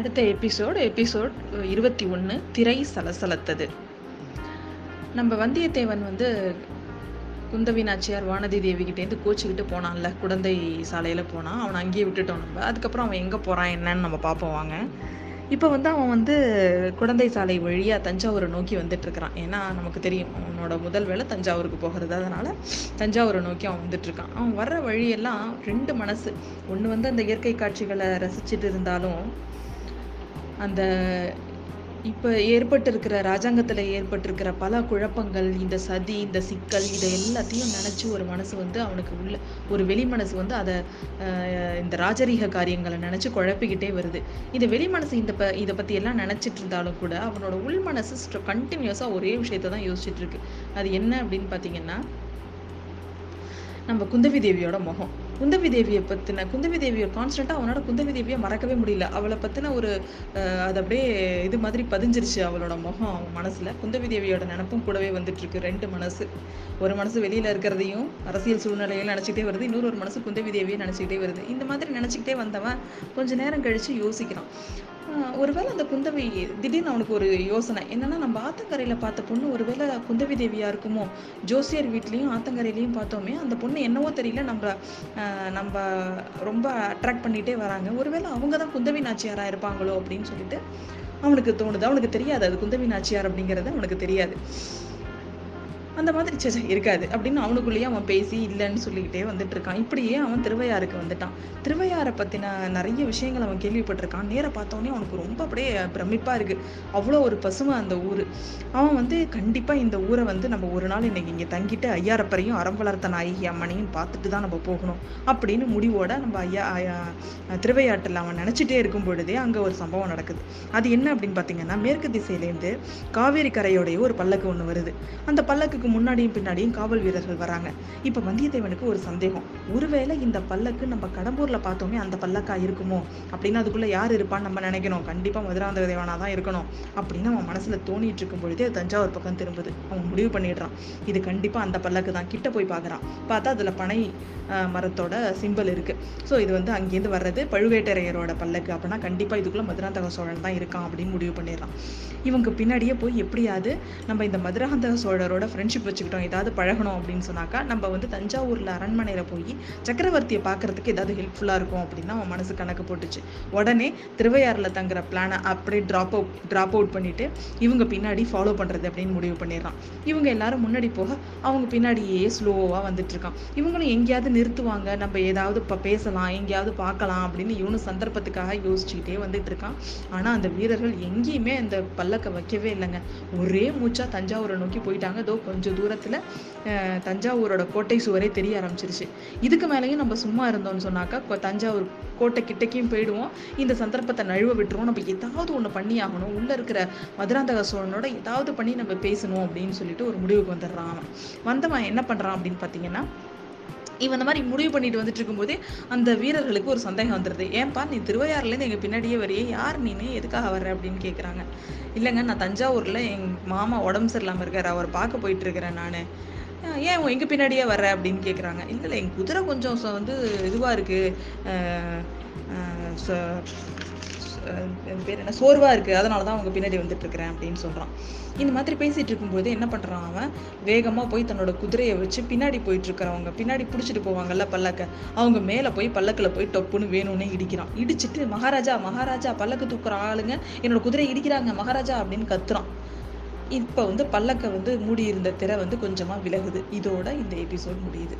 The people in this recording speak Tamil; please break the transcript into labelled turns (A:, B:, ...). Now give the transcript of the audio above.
A: அடுத்த எபிசோட் எபிசோட் இருபத்தி ஒன்று திரை சலசலத்தது. நம்ம வந்தியத்தேவன் வந்து குந்தவி நாச்சியார் வானதி தேவிகிட்டேருந்து கோச்சிக்கிட்டு போனான்ல குழந்தை சாலையில் போனான் அவனை அங்கேயே விட்டுட்டோம் நம்ம. அதுக்கப்புறம் அவன் எங்கே போகிறான் என்னன்னு நம்ம பார்ப்போம் வாங்க. இப்போ வந்து அவன் வந்து குடந்தை சாலை வழியாக தஞ்சாவூரை நோக்கி வந்துட்டு இருக்கிறான். ஏன்னா நமக்கு தெரியும் அவனோட முதல் வேலை தஞ்சாவூருக்கு போகிறது அதனால் தஞ்சாவூரை நோக்கி அவன் வந்துட்டுருக்கான் அவன் வர்ற வழியெல்லாம் ரெண்டு மனசு. ஒன்று வந்து அந்த இயற்கை காட்சிகளை ரசிச்சுட்டு இருந்தாலும் அந்த இப்போ ஏற்பட்டிருக்கிற ராஜாங்கத்தில் ஏற்பட்டிருக்கிற பல குழப்பங்கள் இந்த சதி இந்த சிக்கல் இதை எல்லாத்தையும் நினச்சி ஒரு மனசு வந்து அவனுக்கு உள்ள ஒரு வெளி மனசு வந்து அதை இந்த ராஜரீக காரியங்களை நினச்சி குழப்பிக்கிட்டே வருது. இந்த வெளி மனசு இந்த ப இதை பற்றி எல்லாம் நினச்சிட்டு இருந்தாலும் கூட அவனோட உள் மனசு கண்டினியூஸாக ஒரே விஷயத்தை தான் யோசிச்சுட்டு இருக்கு. அது என்ன அப்படின்னு பார்த்தீங்கன்னா நம்ம குந்தவி தேவியோட முகம். குந்தவி தேவியை பற்றின குந்தவி தேவியை கான்ஸ்டண்ட்டாக அவனோட குந்தவி தேவியை மறக்கவே முடியல. அவளை பற்றின ஒரு அது அப்படியே இது மாதிரி பதிஞ்சிருச்சு அவளோட முகம் அவன் மனசில். குந்தவி தேவியோட நினப்பும் கூடவே வந்துட்டுருக்கு ரெண்டு மனசு. ஒரு மனசு வெளியில் இருக்கிறதையும் அரசியல் சூழ்நிலையில் நினச்சிக்கிட்டே வருது இன்னொரு ஒரு மனசு குந்தவி தேவியை நினச்சிக்கிட்டே வருது. இந்த மாதிரி நினச்சிக்கிட்டே வந்தவன் கொஞ்ச நேரம் கழித்து யோசிக்கிறான். ஒருவேளை அந்த குந்தவி திடீர்னு அவனுக்கு ஒரு யோசனை. என்னன்னா நம்ம ஆத்தங்கரையில் பார்த்த பொண்ணு ஒருவேளை குந்தவி தேவியா இருக்குமோ? ஜோசியர் வீட்லேயும் ஆத்தங்கரையிலையும் பார்த்தோமே அந்த பொண்ணு என்னவோ தெரியல நம்ம நம்ம ரொம்ப அட்ராக்ட் பண்ணிகிட்டே வராங்க. ஒருவேளை அவங்க தான் குந்தவி நாச்சியாரா இருப்பாங்களோ அப்படின்னு சொல்லிட்டு அவனுக்கு தோணுது. அவனுக்கு தெரியாது அது குந்தவி நாச்சியார் அப்படிங்கிறது அவனுக்கு தெரியாது. அந்த மாதிரி சே இருக்காது. அப்படின்னு அவனுக்குள்ளேயே அவன் பேசி இல்லைன்னு சொல்லிக்கிட்டே வந்துட்டு இருக்கான் இப்படியே அவன் திருவையாறுக்கு வந்துட்டான். திருவையாரை பற்றின நிறைய விஷயங்கள் அவன் கேள்விப்பட்டிருக்கான். நேரா பார்த்தோன்னே அவனுக்கு ரொம்ப அப்படியே பிரமிப்பாக இருக்குது அவ்வளோ ஒரு பசுமை அந்த ஊர். அவன் வந்து கண்டிப்பாக இந்த ஊரை வந்து நம்ம ஒரு நாள் இன்னைக்கு இங்கே தங்கிட்டு ஐயாரப்பரையும் அறம் வளர்த்த நாயகி அம்மனையும் பார்த்துட்டு தான் நம்ம போகணும். அப்படின்னு முடிவோட நம்ம ஐயா திருவையாற்றில் அவன் நினச்சிட்டே இருக்கும் பொழுதே அங்கே ஒரு சம்பவம் நடக்குது. அது என்ன அப்படின்னு பார்த்தீங்கன்னா மேற்கு திசையிலேருந்து காவேரி கரையோடைய ஒரு பல்லக்கு ஒன்று வருது. அந்த பல்லக்கு முன்னாடியும் பின்னாடியும் காவல் வீரர்கள் வராங்க. இப்போ வந்தியத்தேவனுக்கு ஒரு சந்தேகம். ஒருவேளை இந்த பல்லக்கு நம்ம கடம்பூர்ல பார்த்தோமே அந்த பல்லக்கா இருக்குமோ? அப்படின்னு அதுக்குள்ள யார் இருப்பான்னு நம்ம நினைக்கணும். கண்டிப்பா மதுராந்தக தேவனா தான் இருக்கணும். அப்படின்னு அவன் மனசுல தோணிட்டு இருக்கும் பொழுதே தஞ்சாவூர் பக்கம் திரும்புது. அவன் முடிவு பண்ணிடுறான். இது கண்டிப்பா அந்த பல்லக்கு தான். கிட்ட போய் பார்க்குறான். பார்த்தா அதுல பனை மரத்தோட சிம்பல் இருக்கு. ஸோ இது வந்து அங்கேருந்து வர்றது பழுவேட்டரையரோட பல்லக்கு. அப்படின்னா கண்டிப்பா இதுக்குள்ள மதுராந்தக சோழன் தான் இருக்கான் அப்படின்னு முடிவு பண்ணிடுறான். இவங்க பின்னாடியே போய் எப்படியாவது நம்ம இந்த மதுராந்தக சோழரோட ஃப்ரெண்ட்ஷிப் வச்சுக்கிட்டோம். ஏதாவது பழகணும் அப்படின்னு சொன்னாக்கா நம்ம வந்து தஞ்சாவூர்ல அரண்மனையில போய் சக்கரவர்த்தியை பார்க்கறதுக்கு ஏதாவது ஹெல்ப்ஃபுல்லா இருக்கும் அப்படின்னு அவன் மனசு கணக்கு போட்டுச்சு. உடனே திருவையாறுல தங்குற பிளானை அப்படியே ட்ராப் அவுட் ட்ராப் அவுட் பண்ணிட்டு இவங்க பின்னாடி ஃபாலோ பண்றது அப்படின்னு முடிவு பண்ணிடுறான். இவங்க எல்லாரும் முன்னாடி போக அவங்க பின்னாடியே ஸ்லோவா வந்துட்டு இருக்கான் இவங்களும் எங்கேயாவது நிறுத்துவாங்க. நம்ம ஏதாவது இப்போ பேசலாம் எங்கேயாவது பார்க்கலாம் அப்படின்னு இவனும் சந்தர்ப்பத்துக்காக யோசிச்சுக்கிட்டே வந்துட்டு இருக்கான் ஆனா அந்த வீரர்கள் எங்கேயுமே அந்த பல்லக்க வைக்கவே இல்லைங்க. ஒரே மூச்சா தஞ்சாவூரை நோக்கி போயிட்டாங்க. ஏதோ கொஞ்சம் தூரத்துல தஞ்சாவூரோட கோட்டை சுவரே தெரிய ஆரம்பிச்சிருச்சு. இதுக்கு மேலேயும் நம்ம சும்மா இருந்தோம்னு சொன்னாக்கா தஞ்சாவூர் கோட்டை கிட்டக்கையும் போயிடுவோம். இந்த சந்தர்ப்பத்தை நழுவ விட்டுருவோம். நம்ம ஏதாவது ஒன்று பண்ணி ஆகணும். உள்ளே இருக்கிற மதுராந்தக சோழனோட ஏதாவது பண்ணி நம்ம பேசணும் அப்படின்னு சொல்லிட்டு ஒரு முடிவுக்கு வந்துடுறான் அவன். வந்தவன் என்ன பண்ணுறான் அப்படின்னு பார்த்தீங்கன்னா இவன் இந்த மாதிரி முடிவு பண்ணிட்டு வந்துட்டு இருக்கும்போதே அந்த வீரர்களுக்கு ஒரு சந்தேகம் வந்துடுது. ஏன்பா நீ திருவையாறுலேருந்து எங்கள் பின்னாடியே வரையே? யார் நீனு எதுக்காக வர்ற அப்படின்னு கேட்குறாங்க இல்லைங்க நான் தஞ்சாவூரில் எங்கள் மாமா உடம்பு சரியில்லாமல் இருக்கார். அவர் பார்க்க போயிட்டு இருக்கிறேன் நான். ஏன் எங்கள் பின்னாடியே வர்ற அப்படின்னு கேட்குறாங்க இல்லை இல்லை எங்கள் குதிரை கொஞ்சம் ச- வந்து இதுவாக இருக்குது பேர் என்ன? சோர்வாக இருக்குது அதனால தான் அவங்க பின்னாடி வந்துட்டு இருக்கிறேன் அப்படின்னு சொல்கிறான் இந்த மாதிரி பேசிகிட்டு இருக்கும்போது என்ன பண்ணுறான் அவன்? வேகமாக போய் தன்னோட குதிரையை வச்சு பின்னாடி போயிட்டுருக்கிறவங்க பின்னாடி பிடிச்சிட்டு போவாங்கல்ல பல்லக்க. அவங்க மேலே போய் பல்லக்கில் போய் டொப்புன்னு வேணும்னே இடிக்கிறான். இடிச்சிட்டு மகாராஜா மகாராஜா பல்லக்கு தூக்குற ஆளுங்க என்னோட குதிரை இடிக்கிறாங்க மகாராஜா அப்படின்னு கத்துறான். இப்போ வந்து பல்லக்க வந்து மூடியிருந்த திரை வந்து கொஞ்சமாக விலகுது. இதோட இந்த எபிசோட் முடியுது.